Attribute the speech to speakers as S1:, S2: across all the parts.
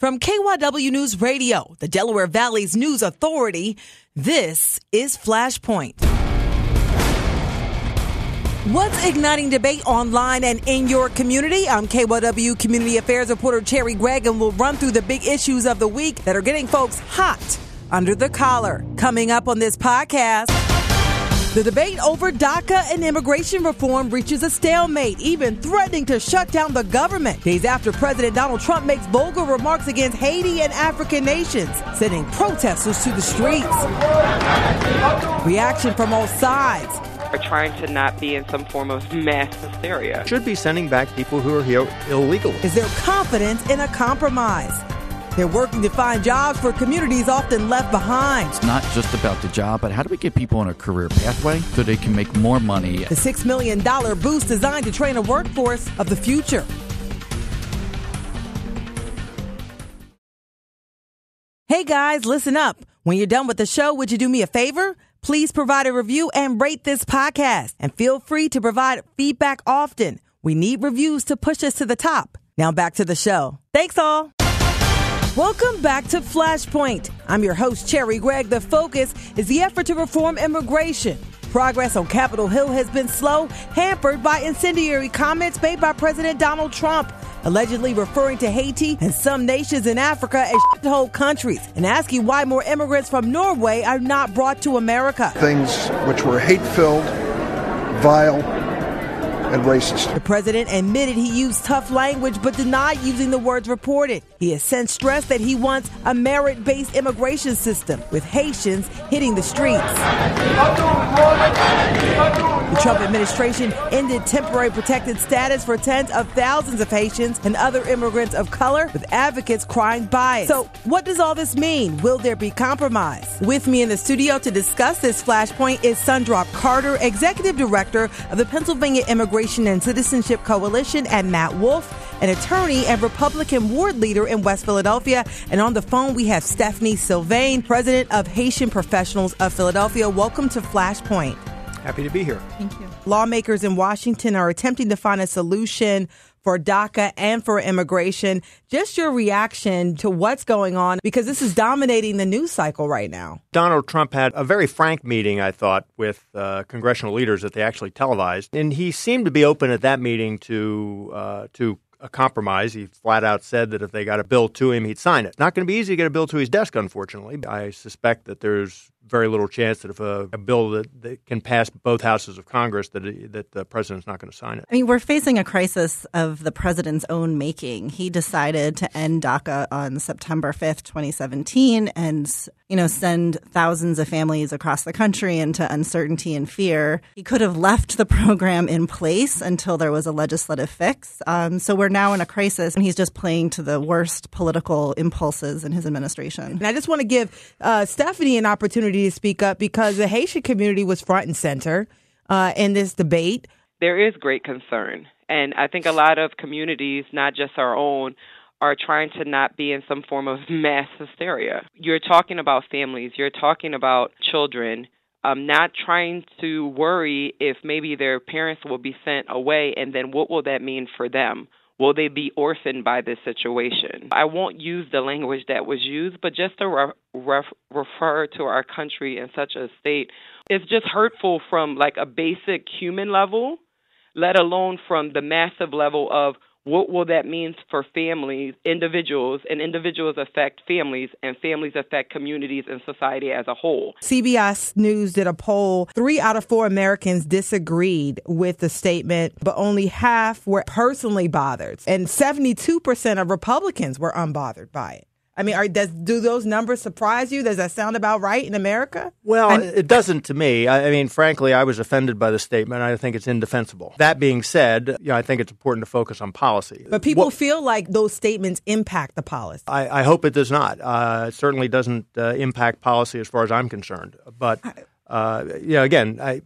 S1: From KYW News Radio, the Delaware Valley's news authority, this is Flashpoint. What's igniting debate online and in your community? I'm KYW Community Affairs reporter Cherri Gregg, and we'll run through the big issues of the week that are getting folks hot under the collar. Coming up on this podcast. The debate over DACA and immigration reform reaches a stalemate, even threatening to shut down the government. Days after President Donald Trump makes vulgar remarks against Haiti and African nations, sending protesters to the streets. Reaction from all sides.
S2: Are trying to not be in some form of mass hysteria.
S3: Should be sending back people who are here illegally.
S1: Is there confidence in a compromise? They're working to find jobs for communities often left behind.
S4: It's not just about the job, but how do we get people on a career pathway so they can make more money?
S1: The $6 million boost designed to train a workforce of the future. Hey guys, listen up. When you're done with the show, would you do me a favor? Please provide a review and rate this podcast. And feel free to provide feedback often. We need reviews to push us to the top. Now back to the show. Thanks all. Welcome back to Flashpoint. I'm your host, Cherri Gregg. The focus is the effort to reform immigration. Progress on Capitol Hill has been slow, hampered by incendiary comments made by President Donald Trump, allegedly referring to Haiti and some nations in Africa as whole countries, and asking why more immigrants from Norway are not brought to America.
S5: Things which were hate filled, vile, and racist.
S1: The president admitted he used tough language but denied using the words reported. He has since stressed that he wants a merit based immigration system with Haitians hitting the streets. The Trump administration ended temporary protected status for tens of thousands of Haitians and other immigrants of color, with advocates crying bias. So, what does all this mean? Will there be compromise? With me in the studio to discuss this flashpoint is Sundrop Carter, Executive Director of the Pennsylvania Immigration and Citizenship Coalition, and Matt Wolfe, an attorney and Republican ward leader in West Philadelphia. And on the phone, we have Stephanie Sylvain, President of Haitian Professionals of Philadelphia. Welcome to Flashpoint.
S3: Happy to be here.
S1: Thank you. Lawmakers in Washington are attempting to find a solution for DACA and for immigration. Just your reaction to what's going on because this is dominating the news cycle right now.
S3: Donald Trump had a very frank meeting, I thought, with uh, congressional leaders that they actually televised, and he seemed to be open at that meeting to uh, to a compromise. He flat out said that if they got a bill to him, he'd sign it. Not going to be easy to get a bill to his desk, unfortunately. I suspect that there's very little chance that if a, a bill that, that, can pass both houses of Congress, that that the president's not going to sign it.
S6: I mean, we're facing a crisis of the president's own making. He decided to end DACA on September 5th, 2017, and you know send thousands of families across the country into uncertainty and fear. He could have left the program in place until there was a legislative fix. Um, so we're now in a crisis, and he's just playing to the worst political impulses in his administration.
S1: And I just want to give uh, Stephanie an opportunity to speak up because the Haitian community was front and center uh, in this debate.
S2: There is great concern. And I think a lot of communities, not just our own, are trying to not be in some form of mass hysteria. You're talking about families, you're talking about children, um, not trying to worry if maybe their parents will be sent away and then what will that mean for them? Will they be orphaned by this situation? I won't use the language that was used, but just to re- ref- refer to our country in such a state, it's just hurtful from like a basic human level, let alone from the massive level of what will that mean for families, individuals, and individuals affect families, and families affect communities and society as a whole.
S1: CBS News did a poll. Three out of four Americans disagreed with the statement, but only half were personally bothered. And 72% of Republicans were unbothered by it. I mean, are, does do those numbers surprise you? Does that sound about right in America?
S3: Well, it doesn't to me. I, I, mean, frankly, I was offended by the statement. I think it's indefensible. That being said, you know, I think it's important to focus on policy.
S1: But people what, feel like those statements impact the policy.
S3: I, I hope it does not. Uh, it certainly doesn't uh, impact policy as far as I'm concerned. But uh, you know, again, I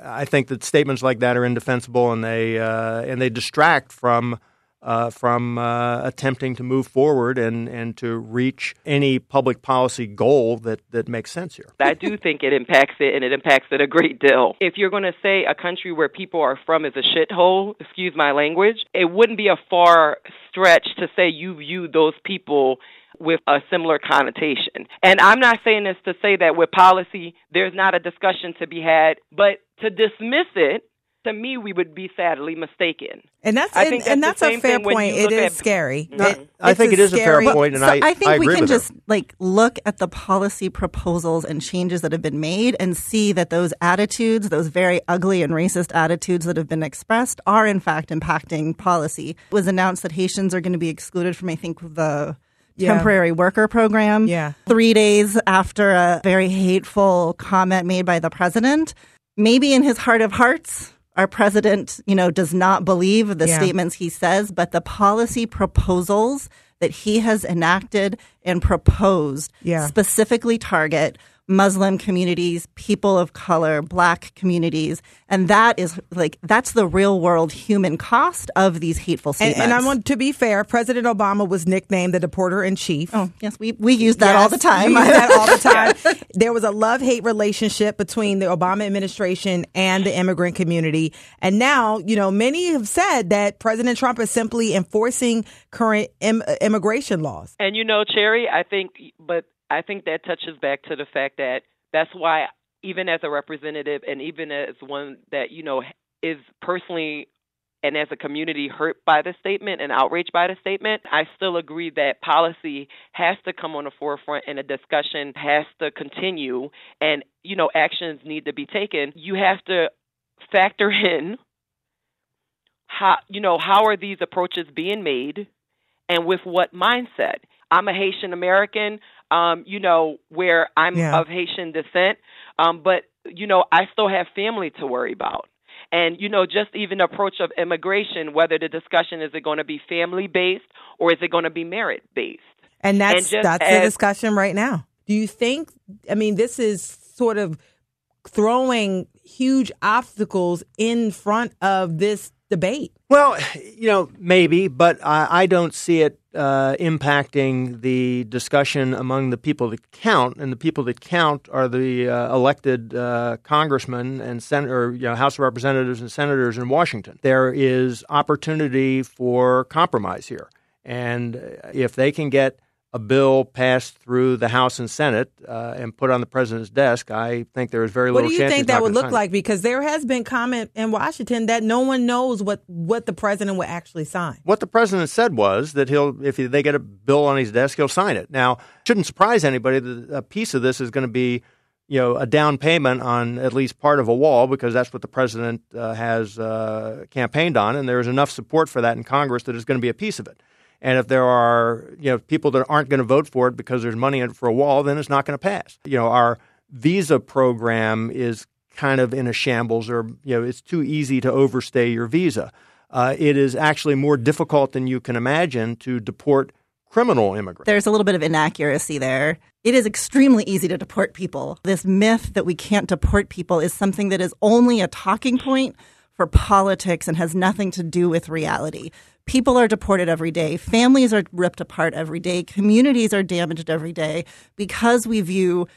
S3: I think that statements like that are indefensible and they uh, and they distract from uh, from uh, attempting to move forward and, and to reach any public policy goal that, that makes sense here.
S2: I do think it impacts it, and it impacts it a great deal. If you're going to say a country where people are from is a shithole, excuse my language, it wouldn't be a far stretch to say you view those people with a similar connotation. And I'm not saying this to say that with policy there's not a discussion to be had, but to dismiss it to me, we would be sadly mistaken.
S1: And that's and, that's, and that's a fair point. It is
S2: at,
S1: scary.
S3: No, it, I think it is
S1: scary,
S3: a fair point, and
S6: so
S3: I,
S6: I think
S3: I
S6: we can just
S3: her.
S6: like look at the policy proposals and changes that have been made and see that those attitudes, those very ugly and racist attitudes that have been expressed, are in fact impacting policy. It was announced that Haitians are going to be excluded from, I think, the
S1: Yeah.
S6: temporary worker program.
S1: Yeah.
S6: Three days after a very hateful comment made by the president, maybe in his heart of hearts, our president, you know, does not believe the
S1: Yeah.
S6: statements he says, but the policy proposals that he has enacted and proposed
S1: Yeah.
S6: specifically target Muslim communities, people of color, black communities. And that is like, that's the real world human cost of these hateful
S1: And,
S6: statements.
S1: and I want to be fair. President Obama was nicknamed the deporter in chief.
S6: Oh, yes, we, we use that all the time.
S1: we use that all the time. There was a love hate relationship between the Obama administration and the immigrant community. And now, you know, many have said that President Trump is simply enforcing current Im- immigration laws.
S2: And you know, Cherri, I think, but I think that touches back to the fact that that's why, even as a representative, and even as one that you know is personally and as a community hurt by the statement and outraged by the statement, I still agree that policy has to come on the forefront and a discussion has to continue and you know actions need to be taken. You have to factor in how you know how are these approaches being made and with what mindset. I'm a Haitian American, um, you know, where I'm
S1: Yeah.
S2: of Haitian descent, um, but you know, I still have family to worry about. And you know, just even the approach of immigration, whether the discussion is it going to be family based or is it going to be merit based?
S1: And that's
S2: just
S1: that's the discussion right now. Do you think? I mean, this is sort of throwing huge obstacles in front of this debate.
S3: Well, you know, maybe, but I, I don't see it uh, impacting the discussion among the people that count, and the people that count are the uh, elected uh, congressmen and sen- or, you know, House of Representatives and senators in Washington. There is opportunity for compromise here, and if they can get a bill passed through the House and Senate uh, and put on the president's desk, I think there is very little.
S1: What do you think that would look
S3: it.
S1: like? Because there has been comment in Washington that no one knows what what the president would actually sign.
S3: What the president said was that he'll, if they get a bill on his desk, he'll sign it. Now, shouldn't surprise anybody that a piece of this is going to be, you know, a down payment on at least part of a wall because that's what the president uh, has uh, campaigned on, and there is enough support for that in Congress that it's going to be a piece of it. And if there are, you know, people that aren't going to vote for it because there's money in it for a wall, then it's not going to pass. You know, our visa program is kind of in a shambles, or you know, it's too easy to overstay your visa. Uh, it is actually more difficult than you can imagine to deport criminal immigrants.
S6: There's a little bit of inaccuracy there. It is extremely easy to deport people. This myth that we can't deport people is something that is only a talking point for politics and has nothing to do with reality. People are deported every day. Families are ripped apart every day. Communities are damaged every day because we view,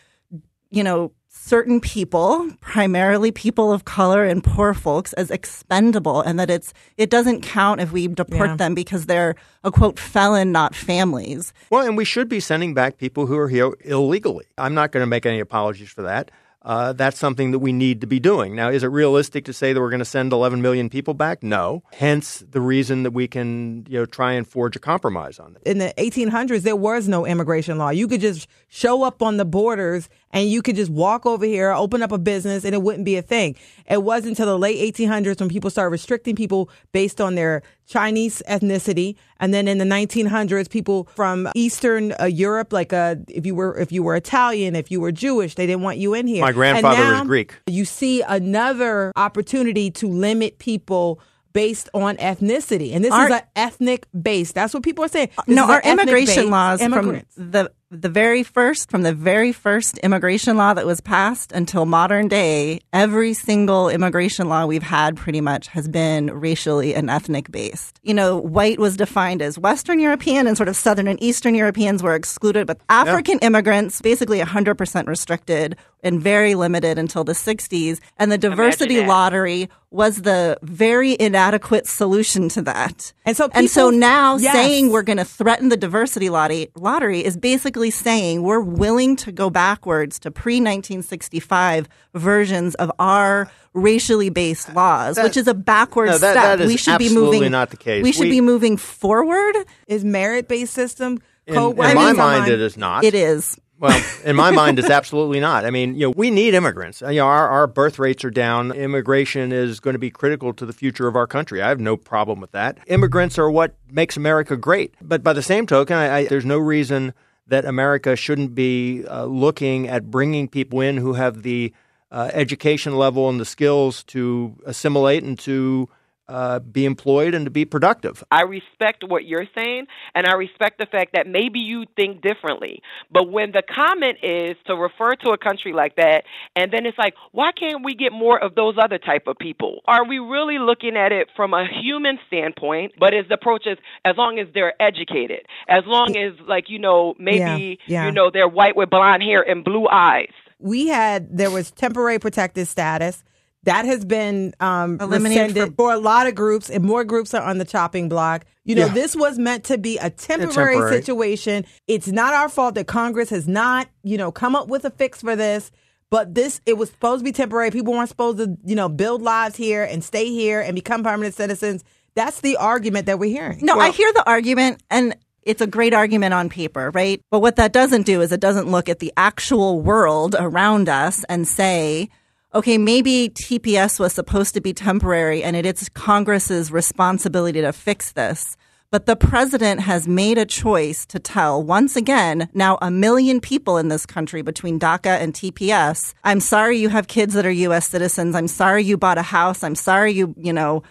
S6: you know, certain people, primarily people of color and poor folks, as expendable, and that it's it doesn't count if we deport
S1: Yeah.
S6: them because they're a quote felon, not families.
S3: Well, and we should be sending back people who are here illegally. I'm not going to make any apologies for that. Uh, that's something that we need to be doing. Now, is it realistic to say that we're going to send 11 million people back? No. Hence the reason that we can, you know, try and forge a compromise on it.
S1: In the 1800s, there was no immigration law. You could just show up on the borders and you could just walk over here, open up a business, and it wouldn't be a thing. It wasn't until the late 1800s when people started restricting people based on their Chinese ethnicity, and then in the 1900s, people from Eastern uh, Europe, like uh, if you were if you were Italian, if you were Jewish, they didn't want you in here.
S3: My
S1: And
S3: grandfather was Greek.
S1: You see another opportunity to limit people. Based on ethnicity, and this
S6: Our-
S1: is an ethnic base. That's what people are saying. This
S6: no, our immigration laws
S1: immigrants.
S6: from the the very first, from the very first immigration law that was passed until modern day, every single immigration law we've had pretty much has been racially and ethnic based. You know, white was defined as Western European and sort of Southern and Eastern Europeans were excluded, but African yeah. immigrants basically 100% restricted and very limited until the 60s. And the diversity lottery was the very inadequate solution to that.
S1: And so, people,
S6: and so now yes. saying we're going to threaten the diversity lottery, lottery is basically saying we're willing to go backwards to pre 1965 versions of our racially based laws, that, which is a backwards
S3: no,
S6: that,
S3: step.
S6: That
S3: we should be moving. Not the case.
S6: We should we, be moving forward.
S1: Is merit based system
S3: in, in my mind, it is not.
S6: It is.
S3: Well, in my mind, it's absolutely not. I mean, you know, we need immigrants. You know, our, our birth rates are down. Immigration is going to be critical to the future of our country. I have no problem with that. Immigrants are what makes America great. But by the same token, I, I, there's no reason that America shouldn't be uh, looking at bringing people in who have the uh, education level and the skills to assimilate and to uh, be employed and to be productive.
S2: I respect what you're saying, and I respect the fact that maybe you think differently. But when the comment is to refer to a country like that, and then it's like, why can't we get more of those other type of people? Are we really looking at it from a human standpoint? But his approach is as long as they're educated, as long as like you know maybe yeah, yeah. you know they're white with blonde hair and blue eyes.
S1: We had there was temporary protected status that has been um,
S6: eliminated for-,
S1: for, a lot of groups, and more groups are on the chopping block. You know, yeah. this was meant to be a temporary, temporary, situation. It's not our fault that Congress has not, you know, come up with a fix for this. But this, it was supposed to be temporary. People weren't supposed to, you know, build lives here and stay here and become permanent citizens. That's the argument that we're hearing.
S6: No, well, I hear the argument, and it's a great argument on paper, right? But what that doesn't do is it doesn't look at the actual world around us and say, okay, maybe TPS was supposed to be temporary and it is Congress's responsibility to fix this. But the president has made a choice to tell, once again, now a million people in this country between DACA and TPS, I'm sorry you have kids that are U.S. citizens. I'm sorry you bought a house. I'm sorry you, you know,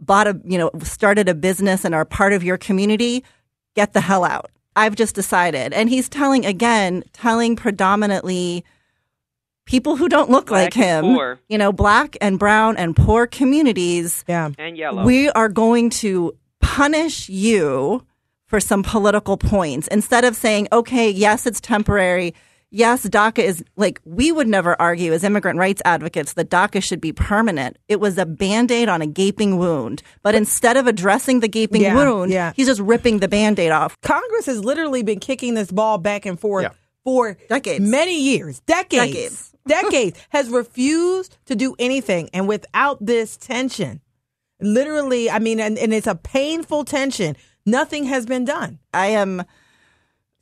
S6: bought a, you know, started a business and are part of your community. Get the hell out. I've just decided. And he's telling, again, telling predominantly people who don't look
S2: black
S6: like him, you know, black and brown and poor communities.
S1: Yeah.
S2: And yellow.
S6: We are going to punish you for some political points instead of saying, okay, yes, it's temporary. Yes, DACA is like, we would never argue as immigrant rights advocates that DACA should be permanent. It was a band aid on a gaping wound. But instead of addressing the gaping
S1: yeah,
S6: wound,
S1: yeah.
S6: he's just ripping the band aid off.
S1: Congress has literally been kicking this ball back and forth yeah. for
S6: decades,
S1: many years, decades.
S6: decades
S1: decades, has refused to do anything. And without this tension, literally, I mean, and, and it's a painful tension, nothing has been done.
S6: I am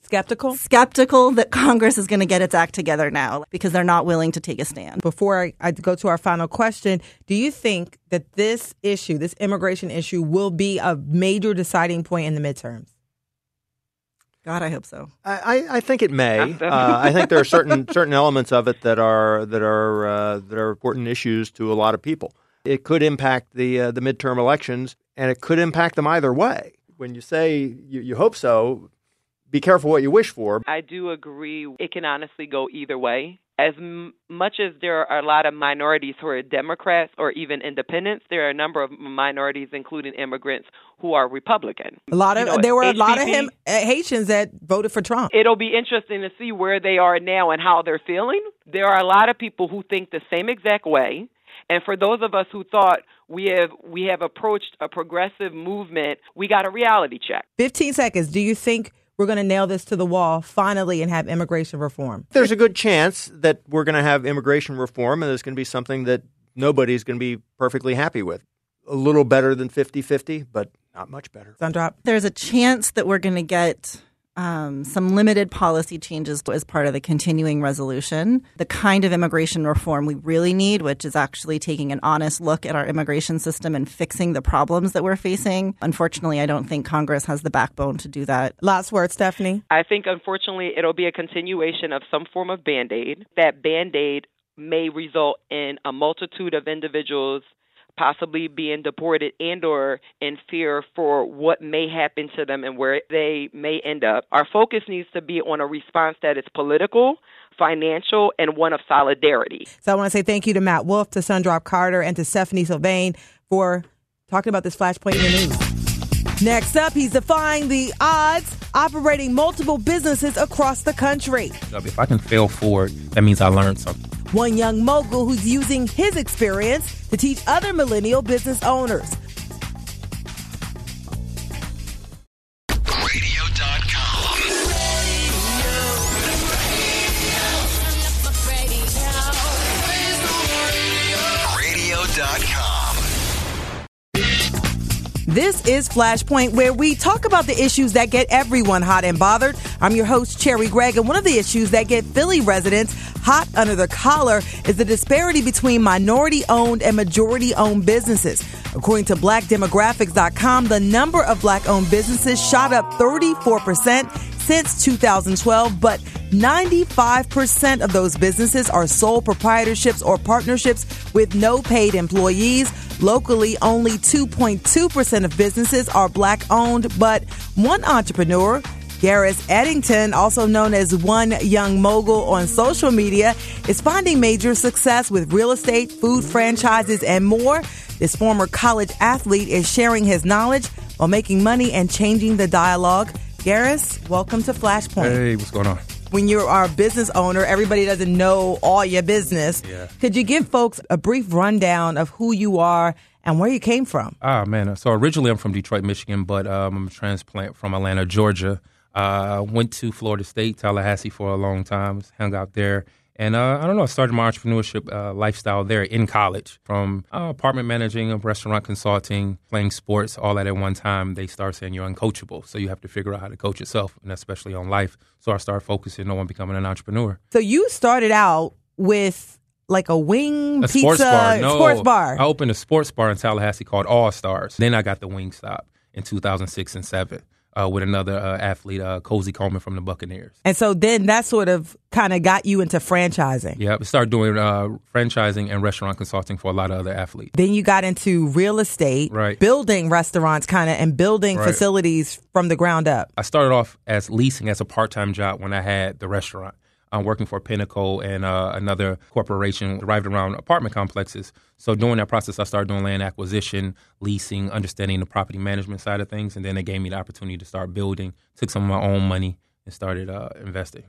S1: skeptical
S6: skeptical that congress is going to get its act together now because they're not willing to take a stand
S1: before I, I, go to our final question do you think that this issue this immigration issue will be a major deciding point in the midterms
S6: God, I hope so.
S3: I, I think it may. uh, I think there are certain certain elements of it that are that are uh, that are important issues to a lot of people. It could impact the uh, the midterm elections, and it could impact them either way. When you say you, you hope so, be careful what you wish for.
S2: I do agree. It can honestly go either way. As m- much as there are a lot of minorities who are Democrats or even independents, there are a number of minorities, including immigrants, who are Republican.
S1: A lot of you know, there were a lot of him, uh, Haitians that voted for Trump.
S2: It'll be interesting to see where they are now and how they're feeling. There are a lot of people who think the same exact way. And for those of us who thought we have we have approached a progressive movement, we got a reality check.
S1: 15 seconds. Do you think we're going to nail this to the wall finally and have immigration reform?
S3: There's a good chance that we're going to have immigration reform and there's going to be something that nobody's going to be perfectly happy with. A little better than 50 50, but not much better.
S1: Sundrop?
S6: There's a chance that we're going to get um, some limited policy changes as part of the continuing resolution. The kind of immigration reform we really need, which is actually taking an honest look at our immigration system and fixing the problems that we're facing. Unfortunately, I don't think Congress has the backbone to do that.
S1: Last word, Stephanie.
S2: I think, unfortunately, it'll be a continuation of some form of band aid. That band aid may result in a multitude of individuals possibly being deported and or in fear for what may happen to them and where they may end up. Our focus needs to be on a response that is political, financial, and one of solidarity.
S1: So I want to say thank you to Matt Wolfe, to Sundrop Carter, and to Stephanie Sylvain for talking about this flashpoint in the news. Next up, he's defying the odds, operating multiple businesses across the country.
S7: If I can fail forward, that means I learned something.
S1: One young mogul who's using his experience to teach other millennial business owners. This is Flashpoint, where we talk about the issues that get everyone hot and bothered. I'm your host, Cherri Gregg, and one of the issues that get Philly residents hot under the collar is the disparity between minority owned and majority owned businesses. According to blackdemographics.com, the number of black owned businesses shot up 34% since 2012, but 95% of those businesses are sole proprietorships or partnerships with no paid employees. Locally, only 2.2% of businesses are black owned, but one entrepreneur, Garris Eddington, also known as One Young Mogul on social media, is finding major success with real estate, food franchises, and more. This former college athlete is sharing his knowledge while making money and changing the dialogue. Garris, welcome to Flashpoint.
S7: Hey, what's going on?
S1: when you are a business owner, everybody doesn't know all your business.
S7: Yeah.
S1: Could you give folks a brief rundown of who you are and where you came from?
S7: Ah, man. So originally I'm from Detroit, Michigan, but um, I'm a transplant from Atlanta, Georgia. Uh, went to Florida State, Tallahassee for a long time, hung out there. And uh, I don't know, I started my entrepreneurship uh, lifestyle there in college from uh, apartment managing, restaurant consulting, playing sports, all that at one time. They start saying you're uncoachable. So you have to figure out how to coach yourself, and especially on life. So I started focusing on becoming an entrepreneur.
S1: So you started out with like a wing
S7: A
S1: pizza
S7: sports bar. No,
S1: sports bar.
S7: I opened a sports bar in Tallahassee called All Stars. Then I got the Wingstop in 2006 and 7 uh, with another uh, athlete, uh, Cosey Coleman from the Buccaneers.
S1: And so then that sort of kind of got you into franchising.
S7: Yeah, I started doing uh, franchising and restaurant consulting for a lot of other athletes.
S1: Then you got into real estate,
S7: Right.
S1: building restaurants kind of and building
S7: Right.
S1: facilities from the ground up.
S7: I started off as leasing as a part time job when I had the restaurant. I'm working for Pinnacle and uh, another corporation derived around apartment complexes. So during that process, I started doing land acquisition, leasing, understanding the property management side of things, and then it gave me the opportunity to start building. Took some of my own money and started uh, investing.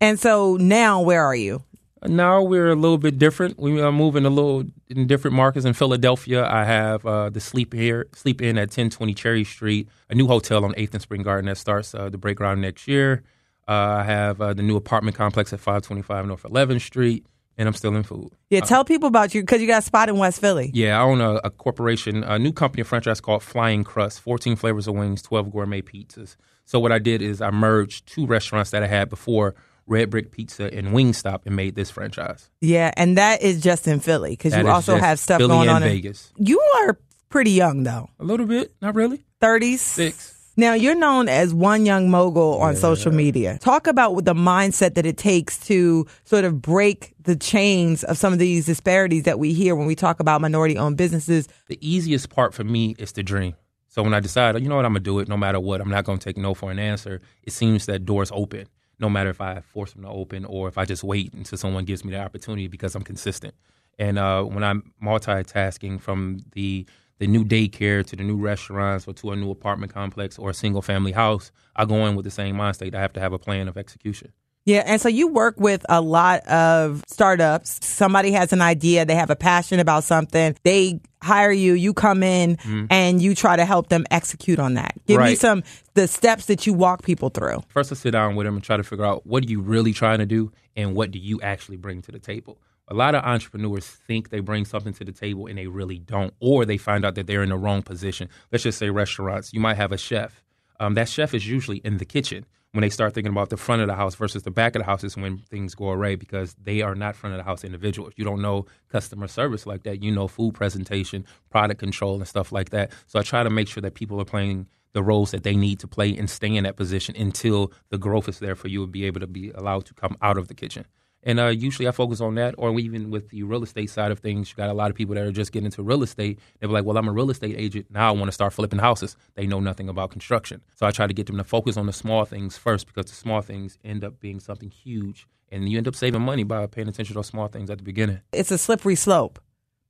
S1: And so now where are you?
S7: Now we're a little bit different. We are moving a little in different markets. In Philadelphia, I have uh, the Sleep here, Sleep Inn at 1020 Cherry Street, a new hotel on 8th and Spring Garden that starts uh, to break ground next year. Uh, I have uh, the new apartment complex at 525 North 11th Street, and I'm still in food.
S1: Yeah, tell people about you because you got a spot in West Philly.
S7: Yeah, I own a, a corporation, a new company, a franchise called Flying Crust, 14 flavors of wings, 12 gourmet pizzas. So what I did is I merged two restaurants that I had before, Red Brick Pizza and Wingstop, and made this franchise.
S1: Yeah, and that is just in Philly because you also have stuff
S7: Philly
S1: going on in
S7: Vegas.
S1: You are pretty young though,
S7: A little bit, not really.
S1: 30s.
S7: Six.
S1: Now you're known as one young mogul on social media. Talk about the mindset that it takes to sort of break the chains of some of these disparities that we hear when we talk about minority owned businesses.
S7: The easiest part for me is to dream. So when I decide, you know what, I'm gonna do it no matter what. I'm not gonna take no for an answer. It seems that doors open, no matter if I force them to open or if I just wait until someone gives me the opportunity because I'm consistent. And uh, when I'm multitasking from the the new daycare to the new restaurants or to a new apartment complex or a single family house, I go in with the same mind state. I have to have a plan of execution.
S1: Yeah, and so you work with a lot of startups. Somebody has an idea, they have a passion about something, they hire you, you come in and you try to help them execute on that. Give me
S7: Mm-hmm.
S1: Some the steps that you walk people through.
S7: First, I sit down with them and try to figure out what are you really trying to do and what do you actually bring to the table. A lot of entrepreneurs think they bring something to the table and they really don't, or they find out that they're in the wrong position. Let's just say restaurants. You might have a chef. Um, that chef is usually in the kitchen. When they start thinking about the front of the house versus the back of the house is when things go awry because they are not front of the house individuals. You don't know customer service like that. You know food presentation, product control, and stuff like that. So I try to make sure that people are playing the roles that they need to play and stay in that position until the growth is there for you to be able to be allowed to come out of the kitchen. And uh, usually I focus on that, or even with the real estate side of things, you got a lot of people that are just getting into real estate. They're like, well, I'm a real estate agent. Now I want to start flipping houses. They know nothing about construction. So I try to get them to focus on the small things first because the small things end up being something huge. And you end up saving money by paying attention to those small things at the beginning.
S1: It's a slippery slope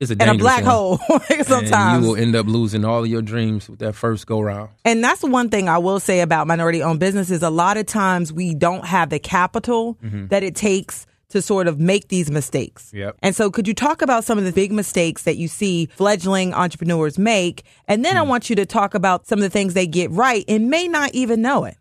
S7: It's a
S1: and a black hole sometimes.
S7: you will end up losing all of your dreams with that first go round.
S1: And that's one thing I will say about minority owned businesses. A lot of times we don't have the capital that it takes to sort of make these mistakes.
S7: Yep.
S1: And so could you talk about some of the big mistakes that you see fledgling entrepreneurs make? And then I hmm. want you to talk about some of the things they get right and may not even know it.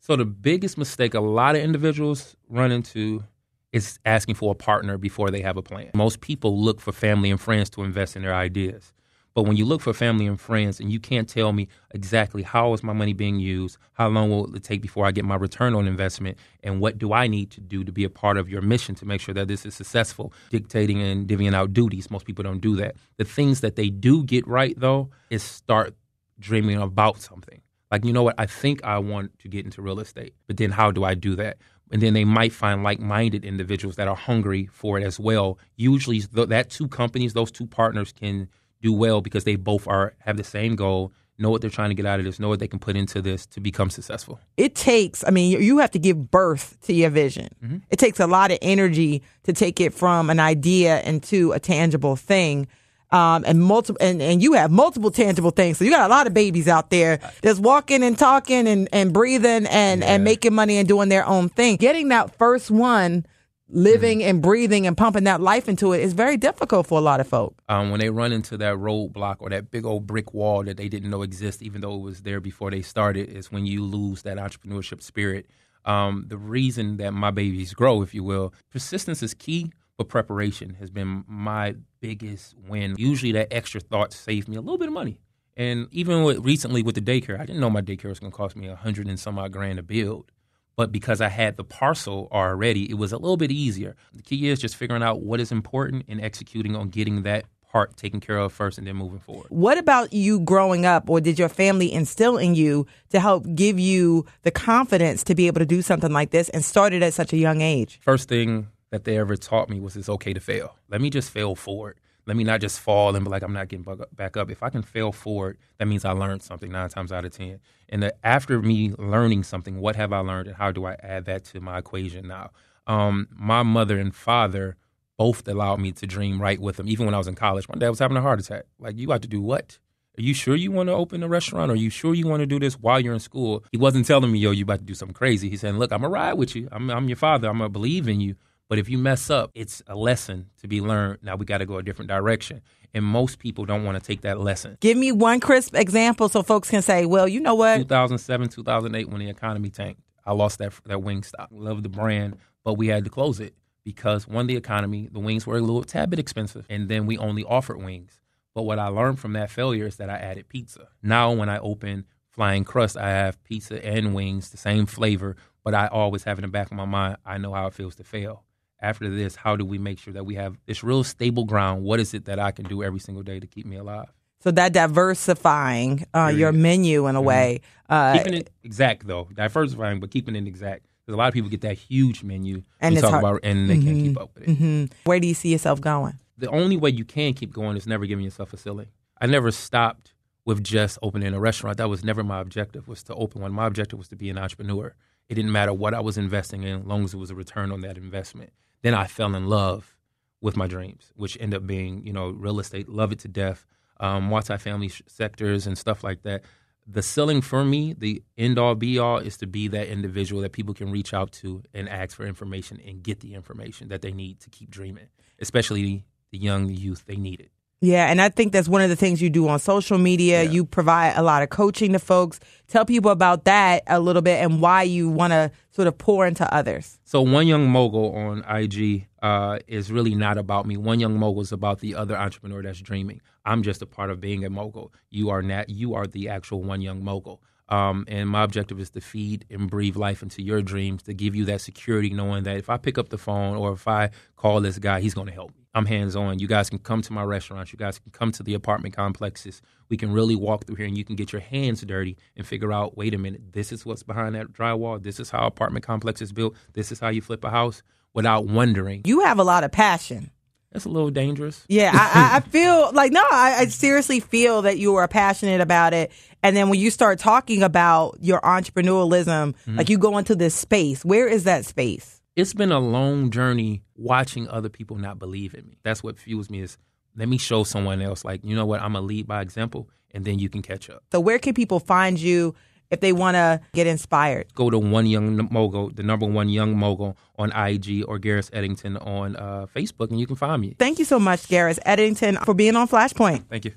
S7: So the biggest mistake a lot of individuals run into is asking for a partner before they have a plan. Most people look for family and friends to invest in their ideas. But when you look for family and friends and you can't tell me exactly how is my money being used, how long will it take before I get my return on investment, and what do I need to do to be a part of your mission to make sure that this is successful, dictating and divvying out duties. Most people don't do that. The things that they do get right though is start dreaming about something. Like, you know what? I think I want to get into real estate, but then how do I do that? And then they might find like minded individuals that are hungry for it as well. Usually, th- that two companies, those two partners can do well because they both are have the same goal, know what they're trying to get out of this, know what they can put into this to become successful.
S1: It takes, I mean, you- have to give birth to your vision. It takes a lot of energy to take it from an idea into a tangible thing. Um, and multiple, and, and you have multiple tangible things. So you got a lot of babies out there that's walking and talking and, and breathing and, and making money and doing their own thing. Getting that first one, living and breathing and pumping that life into it is very difficult for a lot of folk.
S7: um, when they run into that roadblock or that big old brick wall that they didn't know exist, even though it was there before they started, is when you lose that entrepreneurship spirit. Um, the reason that my babies grow, if you will, persistence is key, but preparation has been my biggest win. Usually, that extra thought saved me a little bit of money. And even with, recently with the daycare, I didn't know my daycare was going to cost me a hundred and some odd grand to build. But because I had the parcel already, it was a little bit easier. The key is just figuring out what is important and executing on getting that part taken care of first and then moving forward.
S1: What about you growing up, or did your family instill in you to help give you the confidence to be able to do something like this and start it at such a young age?
S7: First thing that they ever taught me was it's okay to fail. Let me just fail forward. Let me not just fall and be like, I'm not getting back up. If I can fail forward, that means I learned something nine times out of 10. And that after me learning something, what have I learned and how do I add that to my equation now? Um, my mother and father both allowed me to dream right with them. Even when I was in college, my dad was having a heart attack. Like, you got to do what? Are you sure you want to open a restaurant? Are you sure you want to do this while you're in school? He wasn't telling me, yo, you about to do something crazy. He's saying, look, I'm going to ride with you. I'm, I'm your father. I'm going to believe in you. But if you mess up, it's a lesson to be learned. Now we got to go a different direction. And most people don't want to take that lesson.
S1: Give me one crisp example so folks can say, well, you know what?
S7: 2007, 2008, when the economy tanked, I lost that that Wingstop. Love the brand, but we had to close it because one, the economy, the wings were a little tad bit expensive, and then we only offered wings. But what I learned from that failure is that I added pizza. Now, when I open Flying Crust, I have pizza and wings, the same flavor, but I always have in the back of my mind, I know how it feels to fail. After this, how do we make sure that we have this real stable ground? What is it that I can do every single day to keep me alive?
S1: So that diversifying uh, your
S7: Period.
S1: menu in a way. Uh,
S7: keeping it exact though, diversifying, but keeping it exact. Because a lot of people get that huge menu
S1: And
S7: talk
S1: hard-
S7: about, and they can't keep up with it.
S1: mhm. Where do you see yourself going?
S7: The only way you can keep going is never giving yourself a ceiling. I never stopped with just opening a restaurant. That was never my objective. Was to open one. My objective was to be an entrepreneur. It didn't matter what I was investing in, as long as it was a return on that investment. Then I fell in love with my dreams, which end up being, you know, real estate. Love it to death. Um, multifamily sh- sectors and stuff like that. The selling for me, the end all be all, is to be that individual that people can reach out to and ask for information and get the information that they need to keep dreaming. Especially the young youth, they need it.
S1: Yeah, and I think that's one of the things you do on social media.
S7: Yeah.
S1: You provide a lot of coaching to folks. Tell people about that a little bit and why you want to sort of pour into others.
S7: So one young mogul on IG uh, is really not about me. One young mogul is about the other entrepreneur that's dreaming. I'm just a part of being a mogul. You are not. You are the actual one young mogul. Um, and my objective is to feed and breathe life into your dreams, to give you that security, knowing that if I pick up the phone or if I call this guy, he's going to help me. I'm hands on. You guys can come to my restaurants. You guys can come to the apartment complexes. We can really walk through here and you can get your hands dirty and figure out wait a minute, this is what's behind that drywall. This is how apartment complex is built. This is how you flip a house without wondering.
S1: You have a lot of passion.
S7: That's a little dangerous.
S1: Yeah, I, I feel like no, I, I, seriously feel that you are passionate about it. And then when you start talking about your entrepreneurialism, mm-hmm. like you go into this space. Where is that space?
S7: It's been a long journey watching other people not believe in me. That's what fuels me. Is let me show someone else. Like you know what, I'm a lead by example, and then you can catch up.
S1: So where can people find you? If they want to get inspired?
S7: Go to One Young Mogul, the number one young mogul on IG or Garris Eddington on uh, Facebook, and you can find me.
S1: Thank you so much, Garris Eddington, for being on Flashpoint.
S7: Thank you.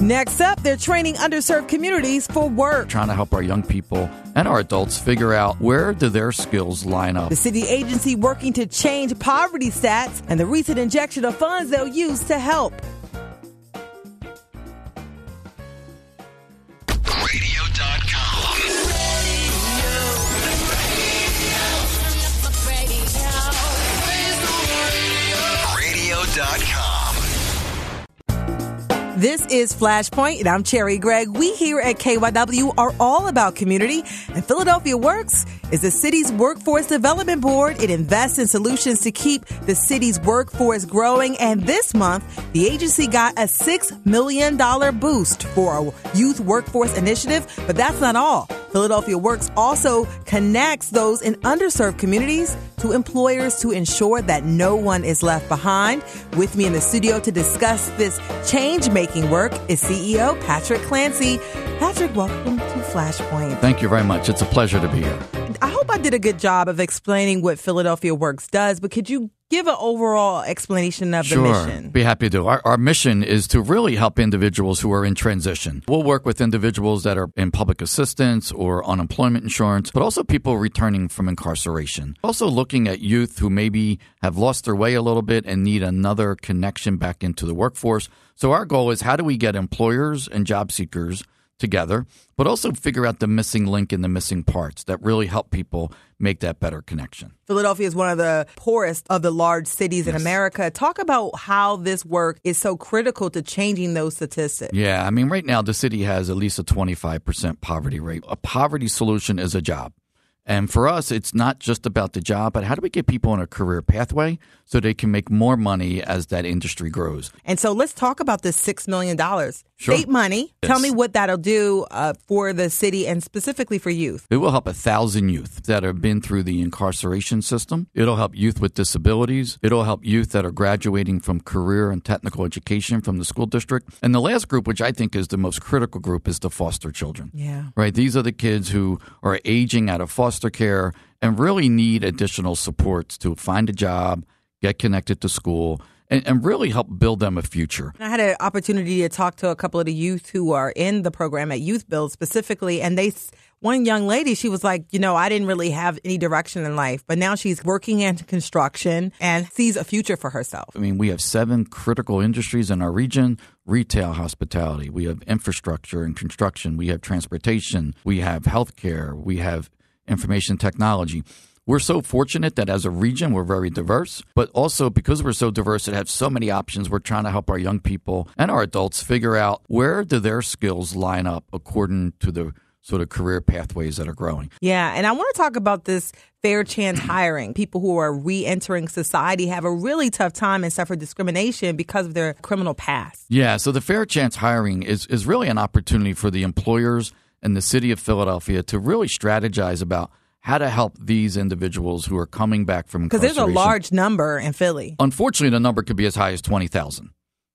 S1: Next up, they're training underserved communities for work.
S4: Trying to help our young people and our adults figure out where do their skills line up.
S1: The city agency working to change poverty stats and the recent injection of funds they'll use to help. This is Flashpoint, and I'm Cherri Gregg. We here at KYW are all about community, and Philadelphia Works is the city's workforce development board. It invests in solutions to keep the city's workforce growing, and this month, the agency got a $6 million boost for a youth workforce initiative, but that's not all. Philadelphia Works also connects those in underserved communities to employers to ensure that no one is left behind. With me in the studio to discuss this change making work is CEO Patrick Clancy. Patrick, welcome to Flashpoint.
S4: Thank you very much. It's a pleasure to be here.
S1: I hope I did a good job of explaining what Philadelphia Works does, but could you give an overall explanation of
S4: sure.
S1: the mission.
S4: Be happy to. Our, our mission is to really help individuals who are in transition. We'll work with individuals that are in public assistance or unemployment insurance, but also people returning from incarceration. Also looking at youth who maybe have lost their way a little bit and need another connection back into the workforce. So our goal is how do we get employers and job seekers together, but also figure out the missing link and the missing parts that really help people make that better connection.
S1: Philadelphia is one of the poorest of the large cities yes. in America. Talk about how this work is so critical to changing those statistics.
S4: Yeah, I mean, right now the city has at least a 25% poverty rate. A poverty solution is a job. And for us, it's not just about the job, but how do we get people on a career pathway so they can make more money as that industry grows?
S1: And so let's talk about this $6 million.
S4: Sure.
S1: State money.
S4: Yes.
S1: Tell me what that'll do uh, for the city and specifically for youth.
S4: It will help a thousand youth that have been through the incarceration system. It'll help youth with disabilities. It'll help youth that are graduating from career and technical education from the school district. And the last group, which I think is the most critical group, is the foster children.
S1: Yeah.
S4: Right? These are the kids who are aging out of foster foster care and really need additional supports to find a job, get connected to school, and, and, really help build them a future.
S1: I had an opportunity to talk to a couple of the youth who are in the program at YouthBuild specifically, and they one young lady, she was like, you know, I didn't really have any direction in life, but now she's working in construction and sees a future for herself.
S4: I mean, we have seven critical industries in our region retail, hospitality, we have infrastructure and construction, we have transportation, we have healthcare, we have information technology. We're so fortunate that as a region, we're very diverse, but also because we're so diverse and have so many options, we're trying to help our young people and our adults figure out where do their skills line up according to the sort of career pathways that are growing.
S1: Yeah, and I want to talk about this fair chance hiring. People who are re-entering society have a really tough time and suffer discrimination because of their criminal past.
S4: Yeah, so the fair chance hiring is is really an opportunity for the employers and the city of Philadelphia to really strategize about how to help these individuals who are coming back from
S1: because there's a large number in Philly.
S4: Unfortunately, the number could be as high as twenty thousand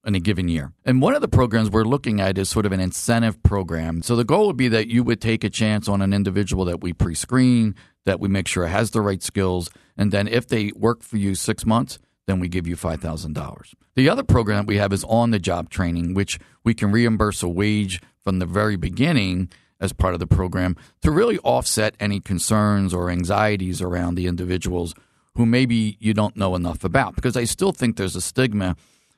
S4: in a given year. And one of the programs we're looking at is sort of an incentive program. So the goal would be that you would take a chance on an individual that we pre-screen, that we make sure has the right skills, and then if they work for you six months, then we give you $5,000. The other program that we have is on the job training, which we can reimburse a wage from the very beginning as part of the program to really offset any concerns or anxieties around the individuals who maybe you don't know enough about. Because I still think there's a stigma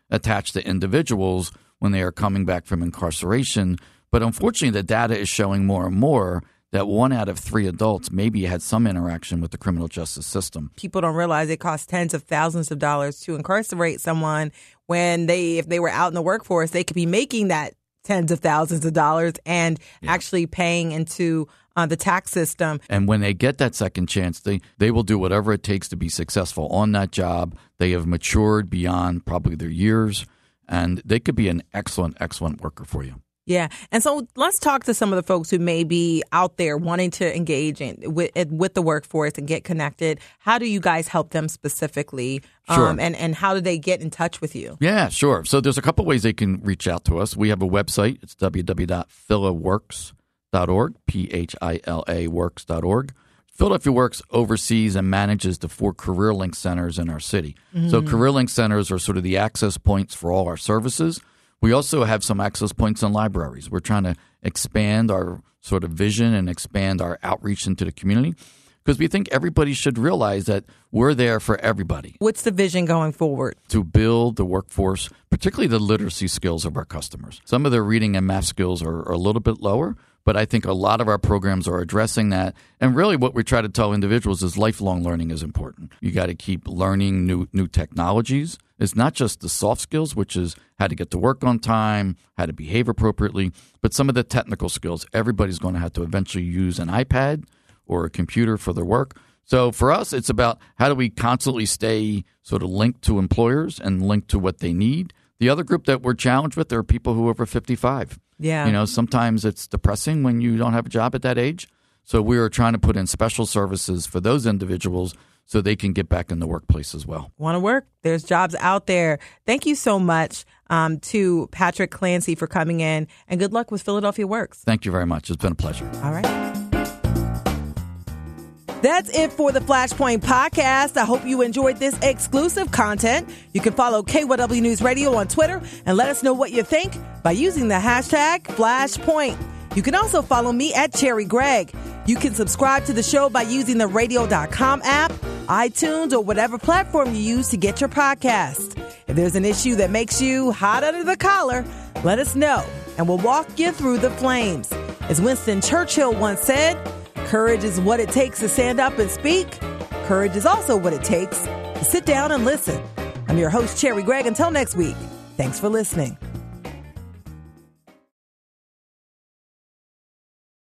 S4: attached to individuals when they are coming back from incarceration But unfortunately, the data is showing more and more that one out of three adults maybe had some interaction with the criminal justice system.
S1: People don't realize it costs tens of thousands of dollars to incarcerate someone when they, if they were out in the workforce, they could be making that tens of thousands of dollars and yeah. actually paying into uh, the tax system.
S4: And when they get that second chance, they, they will do whatever it takes to be successful on that job. They have matured beyond probably their years, and they could be an excellent, excellent worker for you.
S1: Yeah, and so let's talk to some of the folks who may be out there wanting to engage in, with with the workforce and get connected. How do you guys help them specifically?
S4: Sure. Um,
S1: and and how do they get in touch with you?
S4: Yeah, sure. So there's a couple ways they can reach out to us. We have a website. It's www.philaworks.org. P H I L A works.org. Philadelphia Works oversees and manages the four CareerLink centers in our city. Mm-hmm. So CareerLink centers are sort of the access points for all our services. We also have some access points in libraries. We're trying to expand our sort of vision and expand our outreach into the community because we think everybody should realize that we're there for everybody.
S1: What's the vision going forward?
S4: To build the workforce, particularly the literacy skills of our customers. Some of their reading and math skills are, are, a little bit lower, but I think a lot of our programs are addressing that. And really, what we try to tell individuals is lifelong learning is important. You got to keep learning new new technologies. It's not just the soft skills, which is how to get to work on time, how to behave appropriately, but some of the technical skills. Everybody's going to have to eventually use an iPad or a computer for their work. So for us, it's about how do we constantly stay sort of linked to employers and linked to what they need. The other group that we're challenged with are people who are over 55.
S1: Yeah.
S4: You know, sometimes it's depressing when you don't have a job at that age. So we are trying to put in special services for those individuals so they can get back in the workplace as well.
S1: Want to work? There's jobs out there. Thank you so much um, to Patrick Clancy for coming in, and good luck with Philadelphia Works.
S4: Thank you very much. It's been a pleasure.
S1: All right. That's it for the Flashpoint podcast. I hope you enjoyed this exclusive content. You can follow KYW News Radio on Twitter and let us know what you think by using the hashtag Flashpoint. You can also follow me at Cherri Gregg. You can subscribe to the show by using the radio.com app, iTunes, or whatever platform you use to get your podcast. If there's an issue that makes you hot under the collar, let us know and we'll walk you through the flames. As Winston Churchill once said, courage is what it takes to stand up and speak. Courage is also what it takes to sit down and listen. I'm your host, Cherri Gregg. Until next week, thanks for listening.